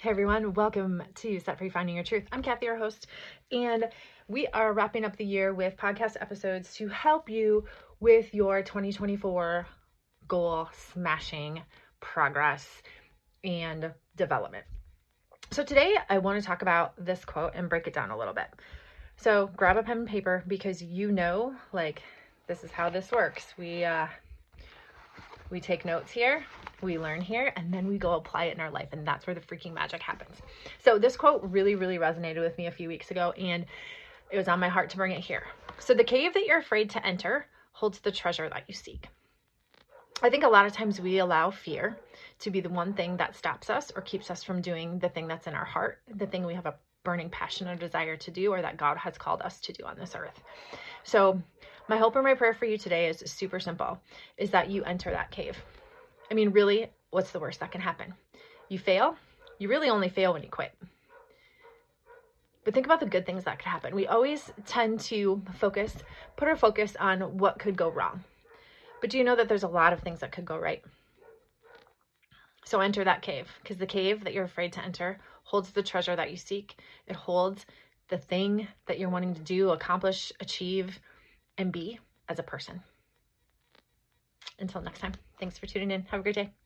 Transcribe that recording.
Hey everyone, welcome to Set Free Finding Your Truth. I'm Kathy, your host, and we are wrapping up the year with podcast episodes to help you with your 2024 goal smashing progress and development. So today I want to talk about this quote and break it down a little bit. So grab a pen and paper because you know, like, this is how this works. We uh, we take notes here, we learn here, and then we go apply it in our life. And that's where the freaking magic happens. So this quote really, really resonated with me a few weeks ago, and it was on my heart to bring it here. So the cave that you're afraid to enter holds the treasure that you seek. I think a lot of times we allow fear to be the one thing that stops us or keeps us from doing the thing that's in our heart, the thing we have a burning passion or desire to do, or that God has called us to do on this earth. So my hope and my prayer for you today is super simple, is that you enter that cave. I mean, really, what's the worst that can happen? You fail. You really only fail when you quit. But think about the good things that could happen. We always tend to focus, put our focus on what could go wrong. But do you know that there's a lot of things that could go right? So enter that cave because the cave that you're afraid to enter holds the treasure that you seek. It holds the thing that you're wanting to do, accomplish, achieve, and be as a person. Until next time, thanks for tuning in. Have a great day.